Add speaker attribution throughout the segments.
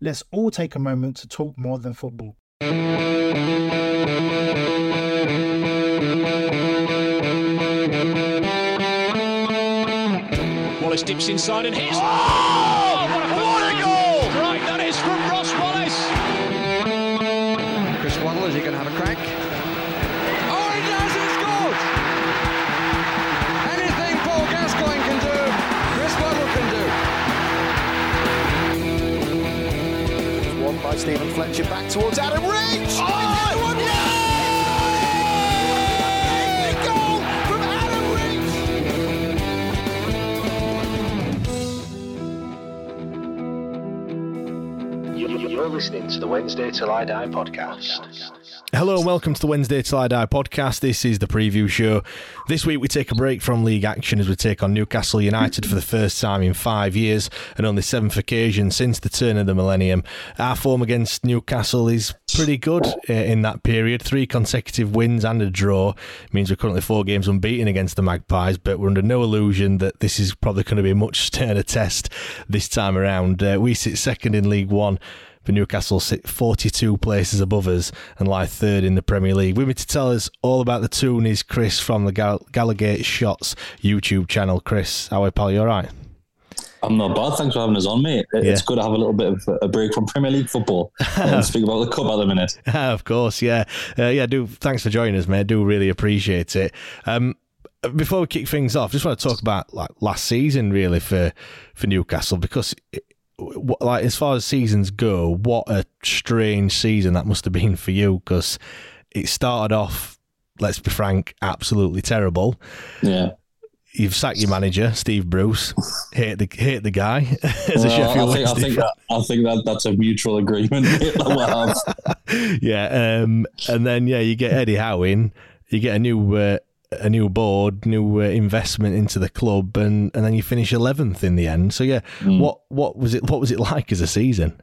Speaker 1: Let's all take a moment to talk more than football.
Speaker 2: Wallace dips inside and hits. Oh, what a, what a goal! Right, that is from Ross Wallace.
Speaker 3: Chris Waddle, is he going to have a crack?
Speaker 4: Stephen Fletcher back towards Adam Reach.
Speaker 2: Oh,
Speaker 4: one goal from Adam Reach.
Speaker 5: You're listening to the Wednesday Till I Die podcast.
Speaker 6: Hello and welcome to the Wednesday Till I Die podcast. This is the preview show. This week we take a break from league action as we take on Newcastle United for the first time in five years and on the seventh occasion since the turn of the millennium. Our form against Newcastle is pretty good uh, in that period. Three consecutive wins and a draw means we're currently four games unbeaten against the Magpies, but we're under no illusion that this is probably going to be a much sterner test this time around. Uh, we sit second in League One for Newcastle sit 42 places above us and lie third in the Premier League. With me to tell us all about the Toon is Kris from the Gal- GallowGate Shots YouTube channel. Kris, how are you, pal? You all right?
Speaker 7: I'm not bad. Thanks for having us on, mate. It's
Speaker 6: Yeah.
Speaker 7: good to have a little bit of a break from Premier League football and speak about the cup at the minute.
Speaker 6: of course, yeah. Uh, yeah, do thanks for joining us, mate. Do really appreciate it. Um, before we kick things off, just want to talk about like last season, really for for Newcastle because. It, like as far as seasons go, what a strange season that must have been for you because it started off, let's be frank, absolutely terrible.
Speaker 7: Yeah.
Speaker 6: You've sacked your manager, Steve Bruce. Hate the hate the guy as a
Speaker 7: Well,
Speaker 6: Sheffield
Speaker 7: I think, I think, that, I think that that's a mutual agreement mate, that we'll have.
Speaker 6: yeah, um, and then yeah, you get Eddie Howe in, you get a new uh, a new board, new uh, investment into the club, and, and then you finish eleventh in the end. So yeah, what what was it? What was it like as a season?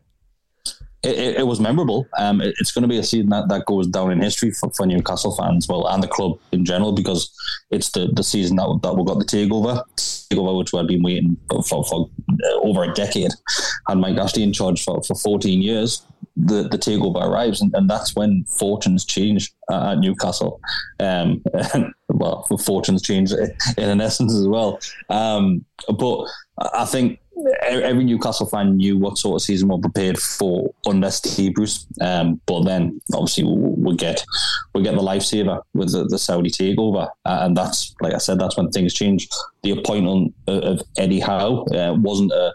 Speaker 7: It, it, was memorable. Um, it- it's going to be a season that, that goes down in history for, for Newcastle fans, well, and the club in general, because it's the, the season that, that we got the takeover, takeover which had been waiting for, for, uh, over a decade, had Mike Ashley in charge for, for 14 years. The, the takeover arrives, and, and that's when fortunes change uh, at Newcastle. Um, and, well, fortunes change in an essence as well. Um, but I think every Newcastle fan knew what sort of season we're prepared for under Steve Bruce. Um, but then obviously we get we get the lifesaver with the, the Saudi takeover, uh, and that's like I said, that's when things change. The appointment of, of Eddie Howe uh, wasn't a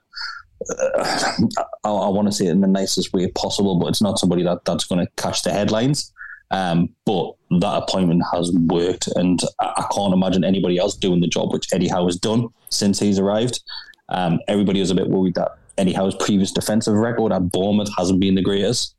Speaker 7: uh, I, I want to say it in the nicest way possible, but it's not somebody that, that's going to catch the headlines. Um, but that appointment has worked, and I, I can't imagine anybody else doing the job which Eddie Howe has done since he's arrived. Um, everybody was a bit worried that Eddie Howe's previous defensive record at Bournemouth hasn't been the greatest.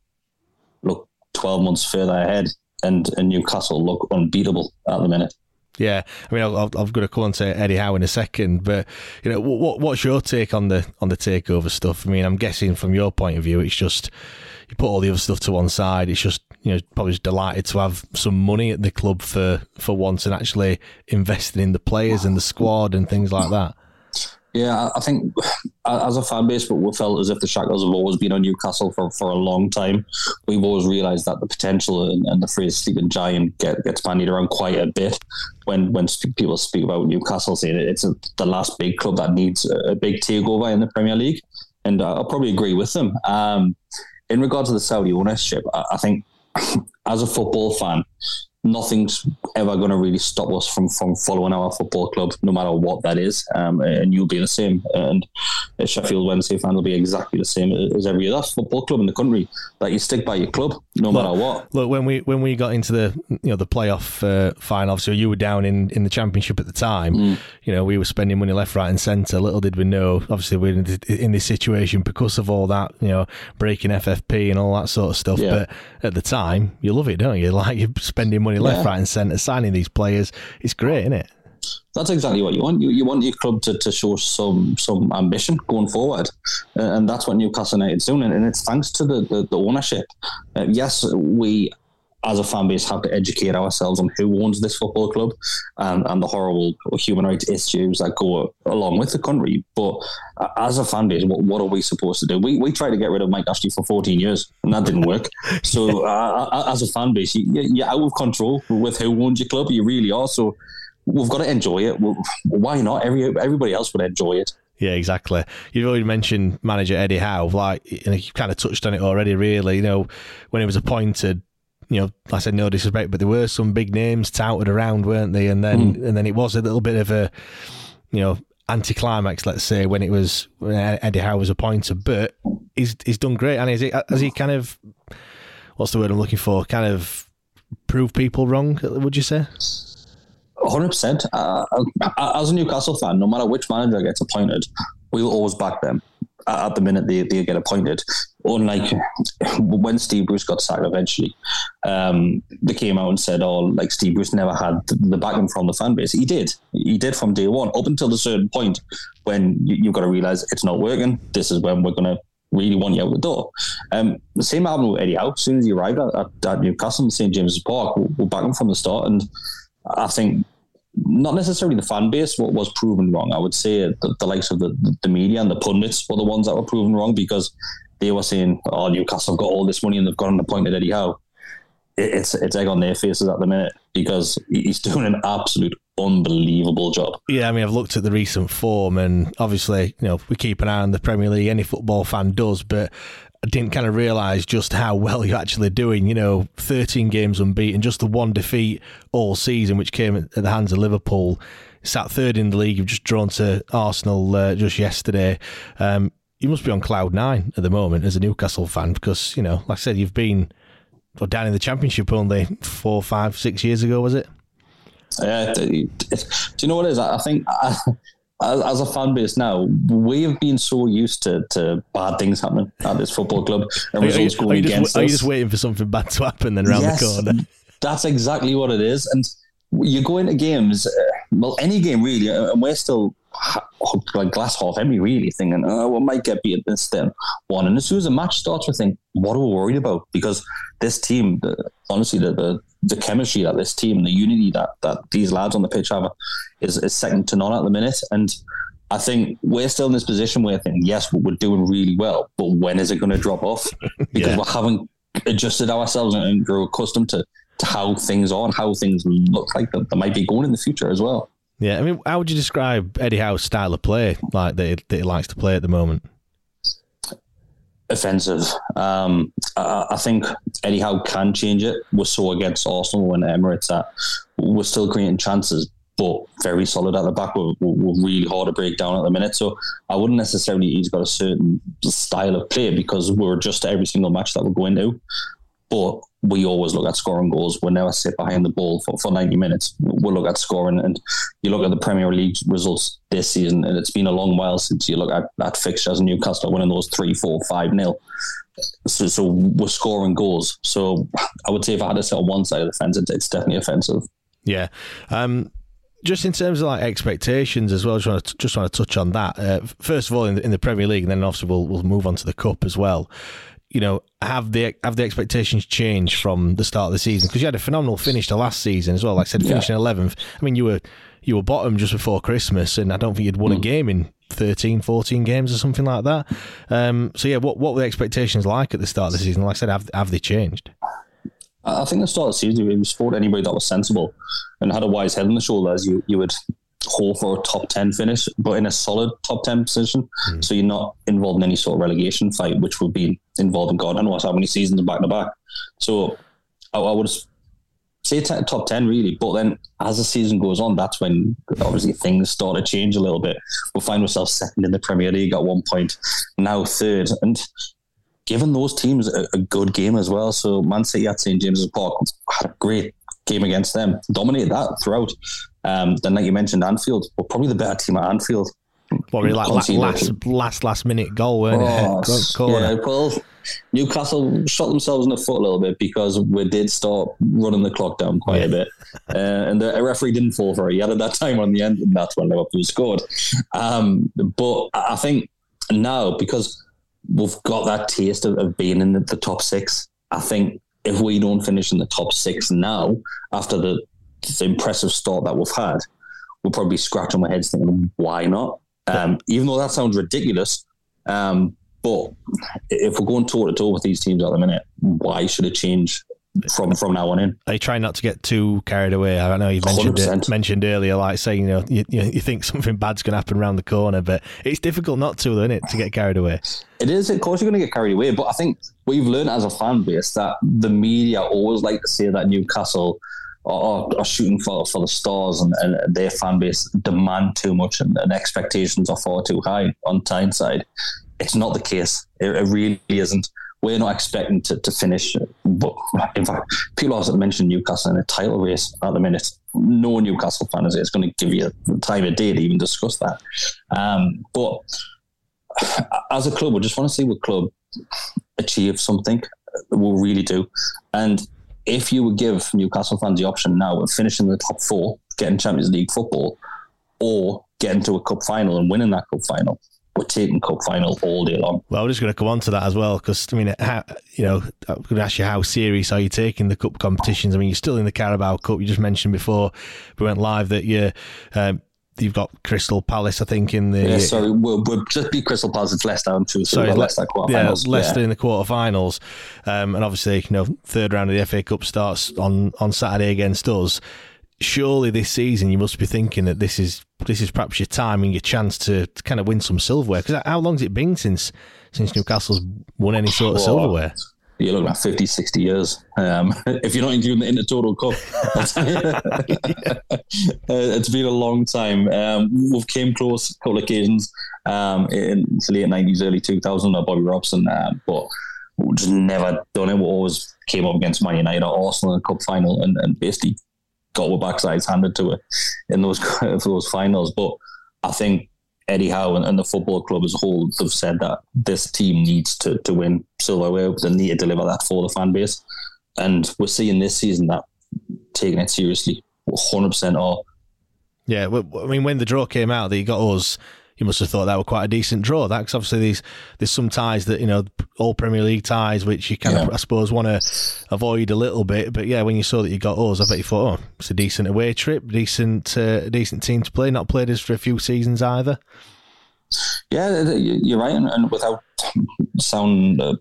Speaker 7: Look, 12 months further ahead, and, and Newcastle look unbeatable at the minute.
Speaker 6: Yeah, I mean, I'll, I've got to come on to Eddie Howe in a second, but you know, what what's your take on the on the takeover stuff? I mean, I'm guessing from your point of view, it's just you put all the other stuff to one side. It's just you know probably just delighted to have some money at the club for for once and actually investing in the players and the squad and things like that.
Speaker 7: Yeah, I think as a fan base, but we felt as if the Shackles have always been on Newcastle for, for a long time. We've always realised that the potential and, and, the phrase "sleeping giant" get, gets bandied around quite a bit when when people speak about Newcastle, saying it's a, the last big club that needs a big takeover in the Premier League, and I'll probably agree with them. Um, in regards to the Saudi ownership, I, I think as a football fan, nothing's ever going to really stop us from from following our football club, no matter what that is. Um, and you'll be the same. And Sheffield Wednesday fan will be exactly the same as every other football club in the country. That you stick by your club, no
Speaker 6: look,
Speaker 7: matter what.
Speaker 6: Look, when we when we got into the you know the playoff uh, final, so you were down in, in the championship at the time. Mm. You know we were spending money left, right, and centre. Little did we know, obviously we're in, in this situation because of all that. You know, breaking FFP and all that sort of stuff. Yeah. But at the time, you love it, don't you? Like you're spending money money left, yeah. right, and centre, signing these players. It's great, isn't it?
Speaker 7: That's exactly what you want. You, you want your club to, to show some some ambition going forward, uh, and that's what Newcastle United's doing. And it's thanks to the the, the ownership. Uh, yes, we as a fan base have to educate ourselves on who owns this football club and, and the horrible human rights issues that go along with the country. But uh, as a fan base, what, what, are we supposed to do? We, we tried to get rid of Mike Ashley for 14 years and that didn't work. so uh, uh, as a fan base, you, you're out of control with who owns your club. You really are. So we've got to enjoy it. Why not? Every, everybody else would enjoy it.
Speaker 6: Yeah, exactly. You've already mentioned manager Eddie Howe, like, and you kind of touched on it already. Really, you know, when he was appointed, you know, I said no disrespect, but there were some big names touted around, weren't they? And then mm. and then it was a little bit of a, you know, anticlimax, let's say, when it was when Eddie Howe was appointed. But he's he's done great, and has he has he kind of what's the word I'm looking for? Kind of prove people wrong? Would you say?
Speaker 7: Hundred uh, percent. As a Newcastle fan, no matter which manager gets appointed, we'll always back them at the minute they, they get appointed. Unlike when Steve Bruce got sacked eventually, um, they came out and said, "Oh, like Steve Bruce never had the backing from the fan base." He did. He did from day one, up until the certain point when you, have got to realize it's not working. This is when we're going to really want you out the door. Um, the same happened with Eddie Howe. As soon as he arrived at, at, at Newcastle, St James's Park, we'll, we'll back him from the start. And I think not necessarily the fan base what was proven wrong. I would say the, the likes of the, the media and the pundits were the ones that were proven wrong because they were saying, "Oh, Newcastle have got all this money and they've got an appointed Eddie Howe." It's it's egg on their faces at the minute because he's doing an absolute unbelievable job.
Speaker 6: Yeah, I mean, I've looked at the recent form, and obviously, you know, we keep an eye on the Premier League. Any football fan does, but didn't kind of realise just how well you're actually doing. You know, 13 games unbeaten, just the one defeat all season, which came at the hands of Liverpool. Sat third in the league. You've just drawn to Arsenal uh, just yesterday. Um, you must be on cloud nine at the moment as a Newcastle fan because, you know, like I said, you've been down in the Championship only four, five, six years ago, was it?
Speaker 7: Yeah. do you know what it is? I think as, as, a fan base now, we have been so used to, to bad things happening at this football club and are results going
Speaker 6: are
Speaker 7: against
Speaker 6: just, us. Are you just waiting for something bad to happen then around yes, the corner?
Speaker 7: That's exactly what it is. And you go into games, uh, well, any game really, and we're still like glass half empty, really, thinking, oh, we might get beat this then one. And as soon as the match starts, we think, what are we worried about? Because this team, the, honestly, the, the, the chemistry that this team, the unity that that these lads on the pitch have, is, is second to none at the minute. And I think we're still in this position where I think, yes, we're doing really well, but when is it going to drop off? Because yeah. we haven't adjusted ourselves and grow accustomed to, to how things are and how things look like that, that might be going in the future as well.
Speaker 6: Yeah, I mean, how would you describe Eddie Howe's style of play, like that he, that he likes to play at the moment?
Speaker 7: Offensive. Um, I, I, think Eddie Howe can change it. We saw against Arsenal when Emirates that we're still creating chances, but very solid at the back. We're, we're, really hard to break down at the minute. So I wouldn't necessarily he's got a certain style of play because we're just every single match that we're going to. But we always look at scoring goals. We never sit behind the ball for, for 90 minutes. We'll look at scoring. And you look at the Premier League results this season, and it's been a long while since you look at that fixtures Newcastle winning those 3 4 5 nil. So, so we're scoring goals. So I would say if I had to say on one side of the fence, it's, definitely offensive.
Speaker 6: Yeah. Um, just in terms of like expectations as well, just want to, just want to touch on that. Uh, first of all, in the, in the Premier League, and then obviously we'll, we'll move on to the Cup as well you know, have the have the expectations changed from the start of the season? Because you had a phenomenal finish to last season as well. Like I said, finishing eleventh. I mean, you were you were bottom just before Christmas, and I don't think you'd won mm. a game in 13, 14 games or something like that. Um, so yeah, what what were the expectations like at the start of the season? Like I said, have have they changed?
Speaker 7: I think the start of the season, it was for anybody that was sensible and had a wise head on the shoulders, you you would hope for a top 10 finish, but in a solid top 10 position. Mm. So you're not involved in any sort of relegation fight, which would be involved in God and what how many seasons back to back. So I, I would say t- top 10 really. But then as the season goes on, that's when obviously things start to change a little bit. We'll find ourselves second in the Premier League at one point, now third. And given those teams a, a good game as well. So Man City at St James's Park had a great game against them, dominated that throughout. Um, then, like you mentioned, Anfield were probably the better team at Anfield.
Speaker 6: What really like last, last, last last minute goal, weren't oh, it?
Speaker 7: yeah, well, Newcastle shot themselves in the foot a little bit because we did start running the clock down quite yeah. a bit, uh, and the referee didn't fall for it. He added that time on the end, and that's when Liverpool scored. Um, but I think now because we've got that taste of, of being in the, the top six, I think if we don't finish in the top six now, after the impressive start that we've had, we'll probably scratch on our heads thinking, why not? Um, even though that sounds ridiculous, um, but if we're going toe to toe with these teams at the minute, why should it change from from now on in.
Speaker 6: I try not to get too carried away. I know you mentioned it, mentioned earlier, like saying you know you, you think something bad's going to happen around the corner, but it's difficult not to, isn't it, to get carried away.
Speaker 7: It is. Of course, you're going to get carried away, but I think we've learned as a fan base that the media always like to say that Newcastle. Are, are shooting for, for the stars and, and their fan base demand too much and, and expectations are far too high on Tyneside. It's not the case. It, it really isn't we're not expecting to, to finish. But in fact, people also mentioned Newcastle in a title race at the minute. No Newcastle fan is, going to give you time of day to even discuss that. Um, but as a club, we just want to see what club achieve something. We'll really do. And if you would give Newcastle fans the option now of finishing the top four, getting Champions League football, or getting to a cup final and winning that cup final, we're taking cup final all day long.
Speaker 6: Well, I'm just going to come on to that as well because I mean, how, you know, I'm going to ask you how serious are you taking the cup competitions? I mean, you're still in the Carabao Cup. You just mentioned before we went live that you. Um, you've got Crystal Palace, I think, in the.
Speaker 7: Yeah, sorry, we'll, we'll just be Crystal Palace. It's Leicester on two. So sorry, Leicester quarterfinals.
Speaker 6: Yeah, Leicester yeah. in the quarterfinals, um, and obviously, you know, third round of the FA Cup starts on on Saturday against us surely this season you must be thinking that this is this is perhaps your time and your chance to, to kind of win some silverware. Because how long's it been since since Newcastle's won any sort of silverware?
Speaker 7: You're looking at 50, 60 years. Um, if you're not including the Intertoto Cup, uh, it's been a long time. Um, we've came close a couple of occasions um, in the late 90s, early 2000s, uh, Bobby Robson, uh, but we just never done it. We always came up against Man United or Arsenal in the cup final and, and basically got our backsides handed to it in those those finals. But I think Eddie Howe and, and, the football club as a whole have said that this team needs to, to win silverware. They need to deliver that for the fan base. And we're seeing this season that taking it seriously 100% are.
Speaker 6: Yeah, I mean, when the draw came out, you got us you must have thought that were quite a decent draw. That's obviously these there's some ties that you know all Premier League ties which you kind yeah. of I suppose want to avoid a little bit. But yeah, when you saw that you got us, I bet you thought, oh, it's a decent away trip, decent uh, decent team to play. Not played us for a few seasons either.
Speaker 7: Yeah, you're right, and, and without sound uh,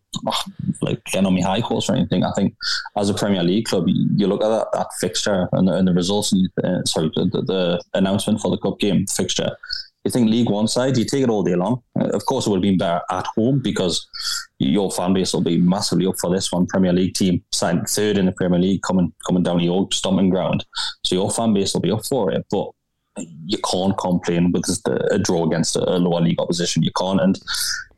Speaker 7: like getting on my high horse or anything, I think as a Premier League club, you look at that, that fixture and the, and the results, and, uh, sorry, the, the, announcement for the cup game fixture, you think League One side, you take it all day long. Uh, of course, it would have been better at home because your fan base will be massively up for this one. Premier League team signed third in the Premier League, coming coming down your stomping ground, so your fan base will be up for it. But you can't complain with a draw against a lower league opposition. You can't, and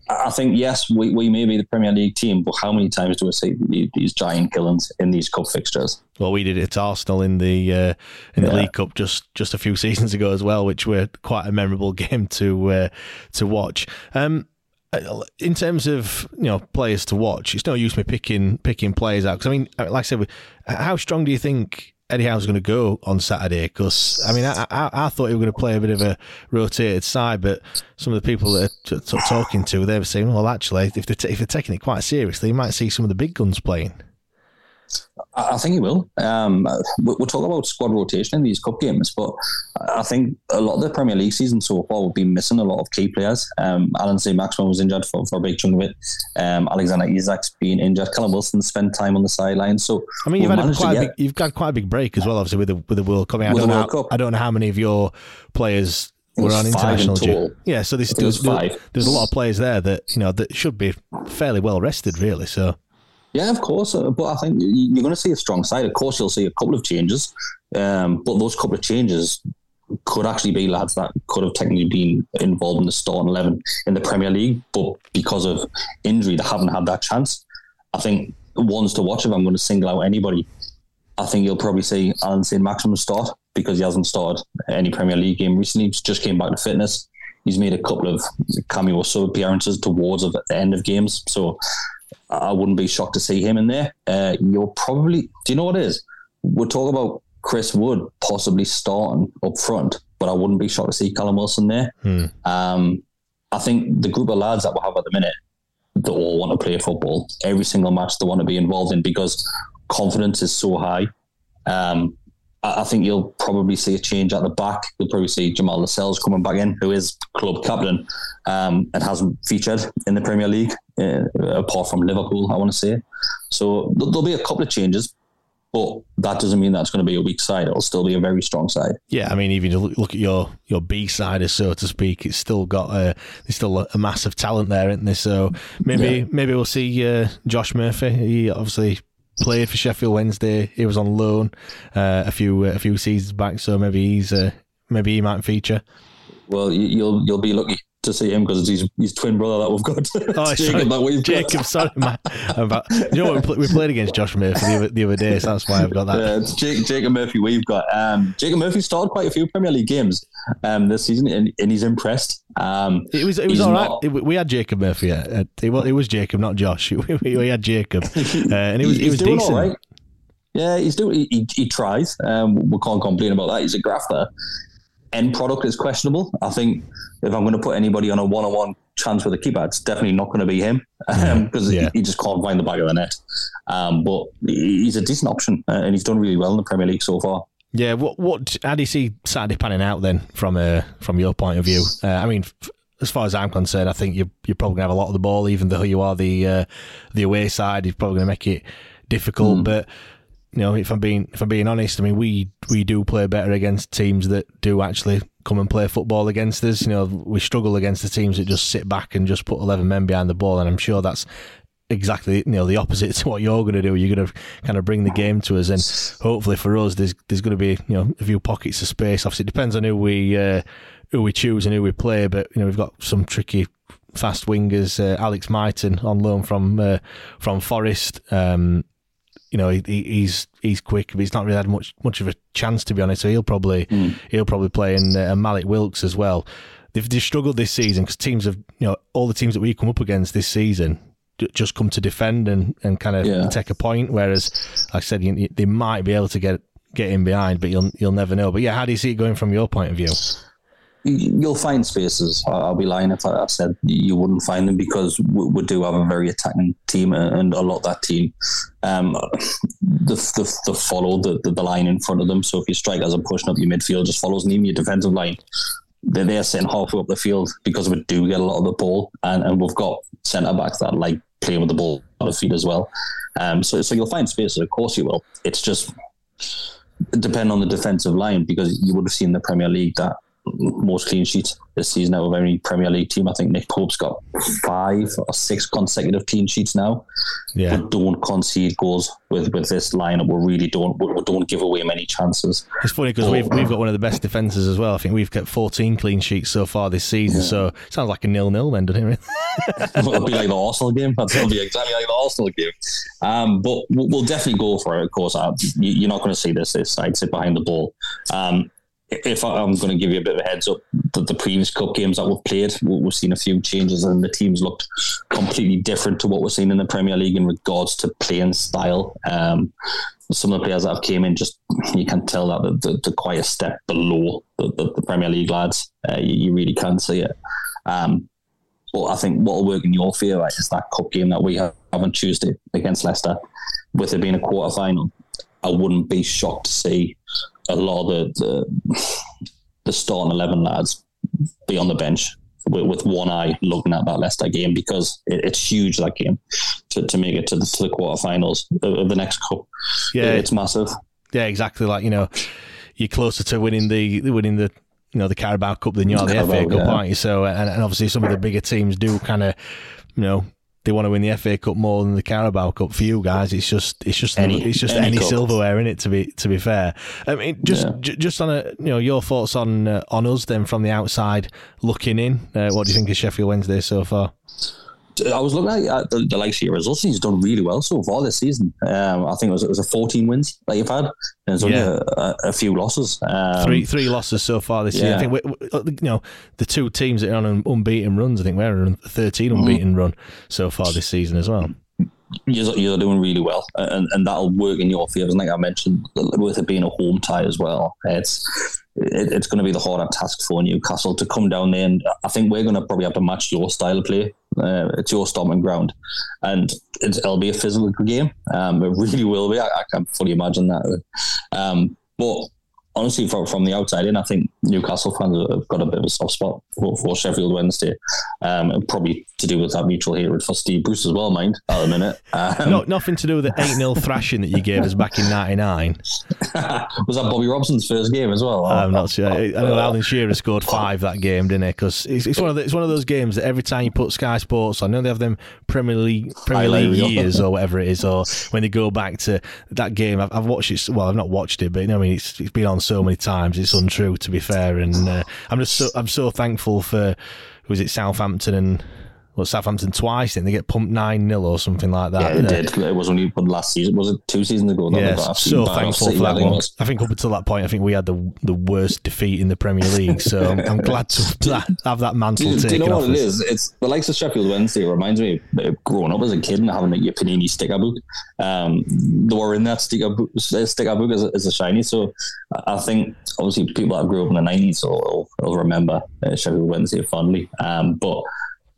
Speaker 7: I think yes, we, we may be the Premier League team, but how many times do we see these giant killings in these cup fixtures?
Speaker 6: Well, we did it at Arsenal in the uh, in the yeah. League Cup just just a few seasons ago as well, which were quite a memorable game to uh, to watch. Um, in terms of you know players to watch, it's no use me picking picking players out because I mean, like I said, how strong do you think Eddie Howe's going to go on Saturday because I mean I, I, I, thought he was going to play a bit of a rotated side, but some of the people that are t- t- talking to they were saying, well, actually, if they're, t- if they're taking it quite seriously, you might see some of the big guns playing.
Speaker 7: I think he will. Um, we'll talk about squad rotation in these cup games, but I think a lot of the Premier League season so far will be missing a lot of key players. Um, Allan Saint-Maximin was injured for, for a big chunk of it. Um, Alexander Isak's been injured. Callum Wilson spent time on the sideline. So
Speaker 6: I mean, you've had, a quite a big, you've got quite a big break as well, obviously with the with the World coming. I, don't know. How, I don't know how many of your players were on international duty. Yeah, so there's, there's, there's a lot of players there that you know that should be fairly well rested, really. So
Speaker 7: yeah, of course. Uh, but I think you're going to see a strong side. Of course, you'll see a couple of changes, um, but those couple of changes could actually be lads that could have technically been involved in the starting eleven in the Premier League, but because of injury, they haven't had that chance. I think ones to watch if I'm going to single out anybody. I think you'll probably see Allan Saint-Maximin start because he hasn't started any Premier League game recently. He's just came back to fitness. He's made a couple of cameo sub appearances towards the end of games. So I wouldn't be shocked to see him in there. Uh, you're probably, do you know what it is? We'll talk about Chris Wood possibly starting up front, but I wouldn't be shocked to see Callum Wilson there. Hmm. Um, I think the group of lads that we have at the minute, they all want to play football. Every single match they want to be involved in because confidence is so high. Um, I think you'll probably see a change at the back. You'll probably see Jamal Lascelles coming back in, who is club captain um, and hasn't featured in the Premier League, uh, apart from Liverpool, I want to say. So there'll be a couple of changes, but that doesn't mean that's going to be a weak side. It'll still be a very strong side.
Speaker 6: Yeah, I mean, even to look at your your B side, as so to speak, it's still got a there's still a, massive talent there, isn't there? So maybe yeah. maybe we'll see uh, Josh Murphy. He obviously played for Sheffield Wednesday. He was on loan uh, a few uh, a few seasons back, so maybe he's uh, maybe he might feature.
Speaker 7: Well, you'll you'll be lucky to see him because he's his twin brother that we've got.
Speaker 6: Oh, Jacob, that we've Jacob, sorry, man. About, you know what? We played against Josh Murphy the other, the other day, so that's why I've got that.
Speaker 7: Yeah, it's Jake, Jacob Murphy we've got. Um, Jacob Murphy started quite a few Premier League games um, this season, and, and he's impressed. Um,
Speaker 6: it was it was all right. Not, it, we had Jacob Murphy. It, was, it was Jacob, not Josh. We, we had Jacob, uh, and it was it was decent.
Speaker 7: Yeah, he's doing. He, he, he tries. Um, we can't complain about that. He's a grafter end product is questionable. I think if I'm going to put anybody on a one on one chance with a keeper, it's definitely not going to be him because um, yeah. he, he, just can't find the back of the net. Um, but he's a decent option uh, and he's done really well in the Premier League so far.
Speaker 6: Yeah, what what how do you see Saturday panning out then from uh, from your point of view? Uh, I mean, f- as far as I'm concerned, I think you're you're probably gonna have a lot of the ball, even though you are the uh, the away side. You're probably gonna make it difficult, mm. but you know, if I'm being if I'm being honest, I mean we we do play better against teams that do actually come and play football against us. You know, we struggle against the teams that just sit back and just put eleven men behind the ball, and I'm sure that's exactly you know the opposite to what you're going to do. You're going to kind of bring the game to us, and hopefully for us, there's there's going to be you know a few pockets of space. Obviously, it depends on who we uh, who we choose and who we play, but you know we've got some tricky fast wingers. Uh, Alex Mighten on loan from uh, from Forest. Um, you know, he, he's he's quick, but he's not really had much much of a chance to be honest. So he'll probably mm. he'll probably play in uh, Malik Wilks as well. They've, they've struggled this season because teams have you know all the teams that we come up against this season just come to defend and, and kind of yeah. take a point. Whereas, like I said, you, they might be able to get get in behind, but you'll you'll never know. But yeah, how do you see it going from your point of view?
Speaker 7: You'll find spaces. I'll be lying if I said you wouldn't find them because we, do have a very attacking team, and a lot of that team, um, the, the, the follow the, the, the line in front of them. So if your strikers are pushing up your midfield, just follows, and your defensive line, they're there sitting halfway up the field because we do get a lot of the ball, and, and we've got centre backs that like playing with the ball on the feet as well. Um, so so you'll find spaces, of course you will. It's just depend on the defensive line because you would have seen the Premier League that most clean sheets this season out of any Premier League team. I think Nick Pope's got five or six consecutive clean sheets now. Yeah. We don't concede goals with, with this lineup. We really don't. We, don't give away many chances.
Speaker 6: It's funny because we've, we've got one of the best defences as well. I think we've kept 14 clean sheets so far this season. Yeah. So it sounds like a nil-nil then, doesn't it?
Speaker 7: It'll be like the Arsenal game. It'll be exactly like the Arsenal game. Um, but we'll, definitely go for it. Of course, uh, you're not going to see this. This side sit behind the ball. Um, if I'm going to give you a bit of a heads up, the, the previous cup games that we've played, we've seen a few changes, and the teams looked completely different to what we're seeing in the Premier League in regards to playing style. Um, some of the players that have came in, just you can tell that they're, they're quite a step below the, the, the Premier League lads. Uh, you, you, really can see it. Um, but I think what will work in your favour is that cup game that we have on Tuesday against Leicester. with it being a quarter final, I wouldn't be shocked to see a lot of the the, the starting eleven lads be on the bench with, with, one eye looking at that Leicester game because it, it's huge that game to, to make it to the, to the quarterfinals of, of the next cup. Yeah, it's massive.
Speaker 6: Yeah, exactly. Like you know, you're closer to winning the winning the you know the Carabao Cup than you are the, the FA Cup, yeah. aren't you? So, and, and obviously some of the bigger teams do kind of you know they want to win the FA Cup more than the Carabao Cup. For you guys, it's just it's just any, it's just any, any silverware in it. To be to be fair, I mean, just yeah. j- just on a you know your thoughts on uh, on us then from the outside looking in. Uh, what do you think of Sheffield Wednesday so far?
Speaker 7: I was looking at the, the likes of your results. He's done really well so far this season. Um, I think it was it was a 14 wins that you've had. And there's only yeah. a, a, few losses. Um,
Speaker 6: three three losses so far this yeah. year. I think we, we, uh, you know the two teams that are on unbeaten runs. I think we're on a 13 mm-hmm. unbeaten mm. run so far this season as well.
Speaker 7: You're, you're doing really well, and, and that'll work in your favour. Like I think I mentioned, with it being a home tie as well, it's it, it's going to be the harder task for Newcastle to come down there. And I think we're going to probably have to match your style of play. Uh, it's your stomping ground, and it'll be a physical game. Um, it really will be. I, I can fully imagine that. Um, but honestly, from, from the outside in, I think Newcastle fans have got a bit of a soft spot for, for Sheffield Wednesday. Um, probably to do with that mutual hatred for Steve Bruce as well, mind, at the minute. Um,
Speaker 6: no, nothing to do with the 8 0 thrashing that you gave us back in 99.
Speaker 7: Was that Bobby Robson's first game as well?
Speaker 6: I'm not sure. I know Alan Shearer scored five that game, didn't he? Because it's, it's, one of the, it's one of those games that every time you put Sky Sports on, I know they have them Premier League, Premier League years or whatever it is, or when they go back to that game, I've, I've watched it, well, I've not watched it, but you know, I mean, it's, it's been on so many times. It's untrue, to be fair. And uh, I'm just so I'm so thankful for was it Southampton and well, Southampton twice, and they get pumped 9 0 or something like that.
Speaker 7: Yeah, it did. It was only last season. Was it two seasons ago?
Speaker 6: Yeah, so thankful for that one. I think up until that point, I think we had the the worst defeat in the Premier League. So I'm, I'm glad to have that mantle do, taken
Speaker 7: Do you know
Speaker 6: what
Speaker 7: it is? It's the likes of Sheffield Wednesday. It reminds me of growing up as a kid and having a your Panini sticker book. Um, they were in that sticker book, sticker book as a, as a shiny. So I think obviously people that grew up in the 90s will, will remember uh, Sheffield Wednesday fondly. Um, but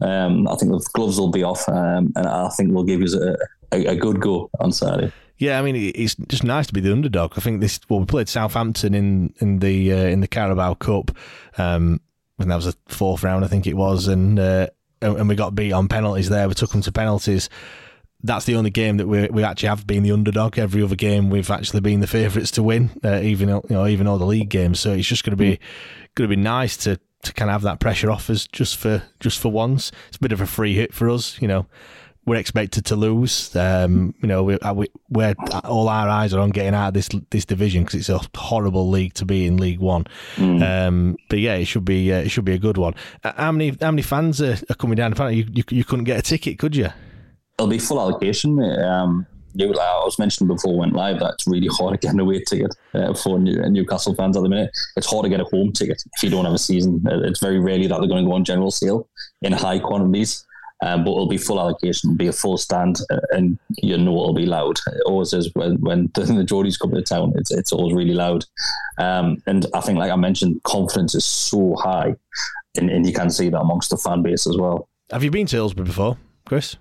Speaker 7: um, I think the gloves will be off, um, and I think we'll give you a, a, a, good go on Saturday.
Speaker 6: Yeah, I mean it's just nice to be the underdog. I think this. Well, we played Southampton in in the uh, in the Carabao Cup, um, and that was a fourth round, I think it was, and uh, and we got beat on penalties there. We took them to penalties. That's the only game that we we actually have been the underdog. Every other game we've actually been the favourites to win, uh, even you know even all the league games. So it's just going to be going to be nice to to kind of have that pressure off us just for just for once. It's a bit of a free hit for us, you know. We're expected to lose. Um, you know, we, uh, we, we're all our eyes are on getting out of this this division because it's a horrible league to be in League One. Mm. Um, but yeah, it should be uh, it should be a good one. Uh, how many how many fans are, are coming down? You, you, you couldn't get a ticket, could you?
Speaker 7: It'll be full allocation. Um, you, like I was mentioning before went live, That's really hard to get an away ticket uh, for New, Newcastle fans at the minute. It's hard to get a home ticket if you don't have a season. Uh, it's very rarely that they're going to go on general sale in high quantities. Um, but it'll be full allocation, it'll be a full stand, uh, and you know it'll be loud. It always is when, when the, the Geordies come to town, it's, it's always really loud. Um, and I think, like I mentioned, confidence is so high, and, and you can see that amongst the fan base as well.
Speaker 6: Have you been to Hillsborough before, Kris?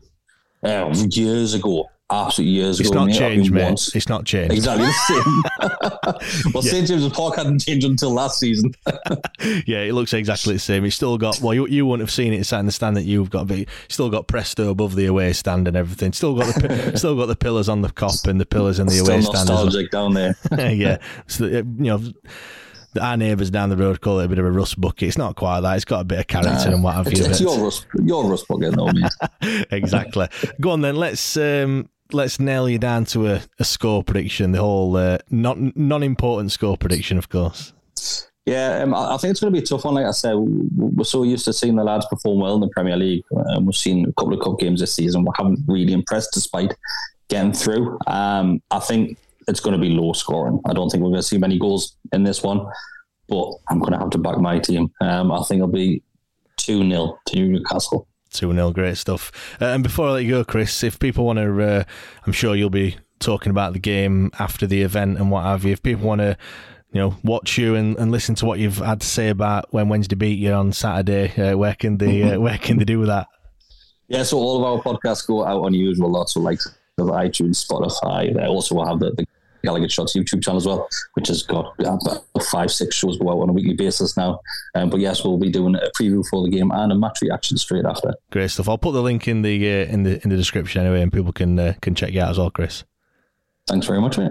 Speaker 7: Um, years ago, absolute years
Speaker 6: it's
Speaker 7: ago.
Speaker 6: It's not changed, mate. It's not changed.
Speaker 7: Exactly the same. well, yeah. St James's Park hadn't changed until last season.
Speaker 6: yeah, it looks exactly the same. It's still got. Well, you, you wouldn't have seen it sat in the stand that you've got, but still got Presto above the away stand and everything. Still got the still got the pillars on the Kop and the pillars in the
Speaker 7: still
Speaker 6: away stand.
Speaker 7: Nostalgic down there.
Speaker 6: yeah, so, you know our neighbours down the road call it a bit of a rust bucket. It's not quite that. It's got a bit of character nah, and what have
Speaker 7: it's,
Speaker 6: you.
Speaker 7: It's your rust, your rust bucket, though, mate.
Speaker 6: exactly. Go on then. Let's um, let's nail you down to a, a score prediction. The whole uh, not non important score prediction, of course.
Speaker 7: Yeah, um, I think it's going to be a tough one. Like I said, we're so used to seeing the lads perform well in the Premier League. Um, we've seen a couple of cup games this season. We haven't really impressed despite getting through. Um, I think it's going to be low scoring. I don't think we're going to see many goals in this one, but I'm going to have to back my team. Um, I think it'll be 2 0 to Newcastle.
Speaker 6: 2 0, great stuff. Uh, and before I let you go, Kris, if people want to, uh, I'm sure you'll be talking about the game after the event and what have you. If people want to, you know, watch you and, and listen to what you've had to say about when Wednesday beat you on Saturday, uh, where can they uh, where can they do that?
Speaker 7: Yeah, so all of our podcasts go out on usual lots. So like of iTunes, Spotify. They also will have the, the GallowGate Shots YouTube channel as well, which has got about five, six shows go out on a weekly basis now. Um, but yes, we'll be doing a preview for the game and a match reaction straight after.
Speaker 6: Great stuff. I'll put the link in the uh, in the in the description anyway, and people can uh, can check you out as well, Kris.
Speaker 7: Thanks very much, mate.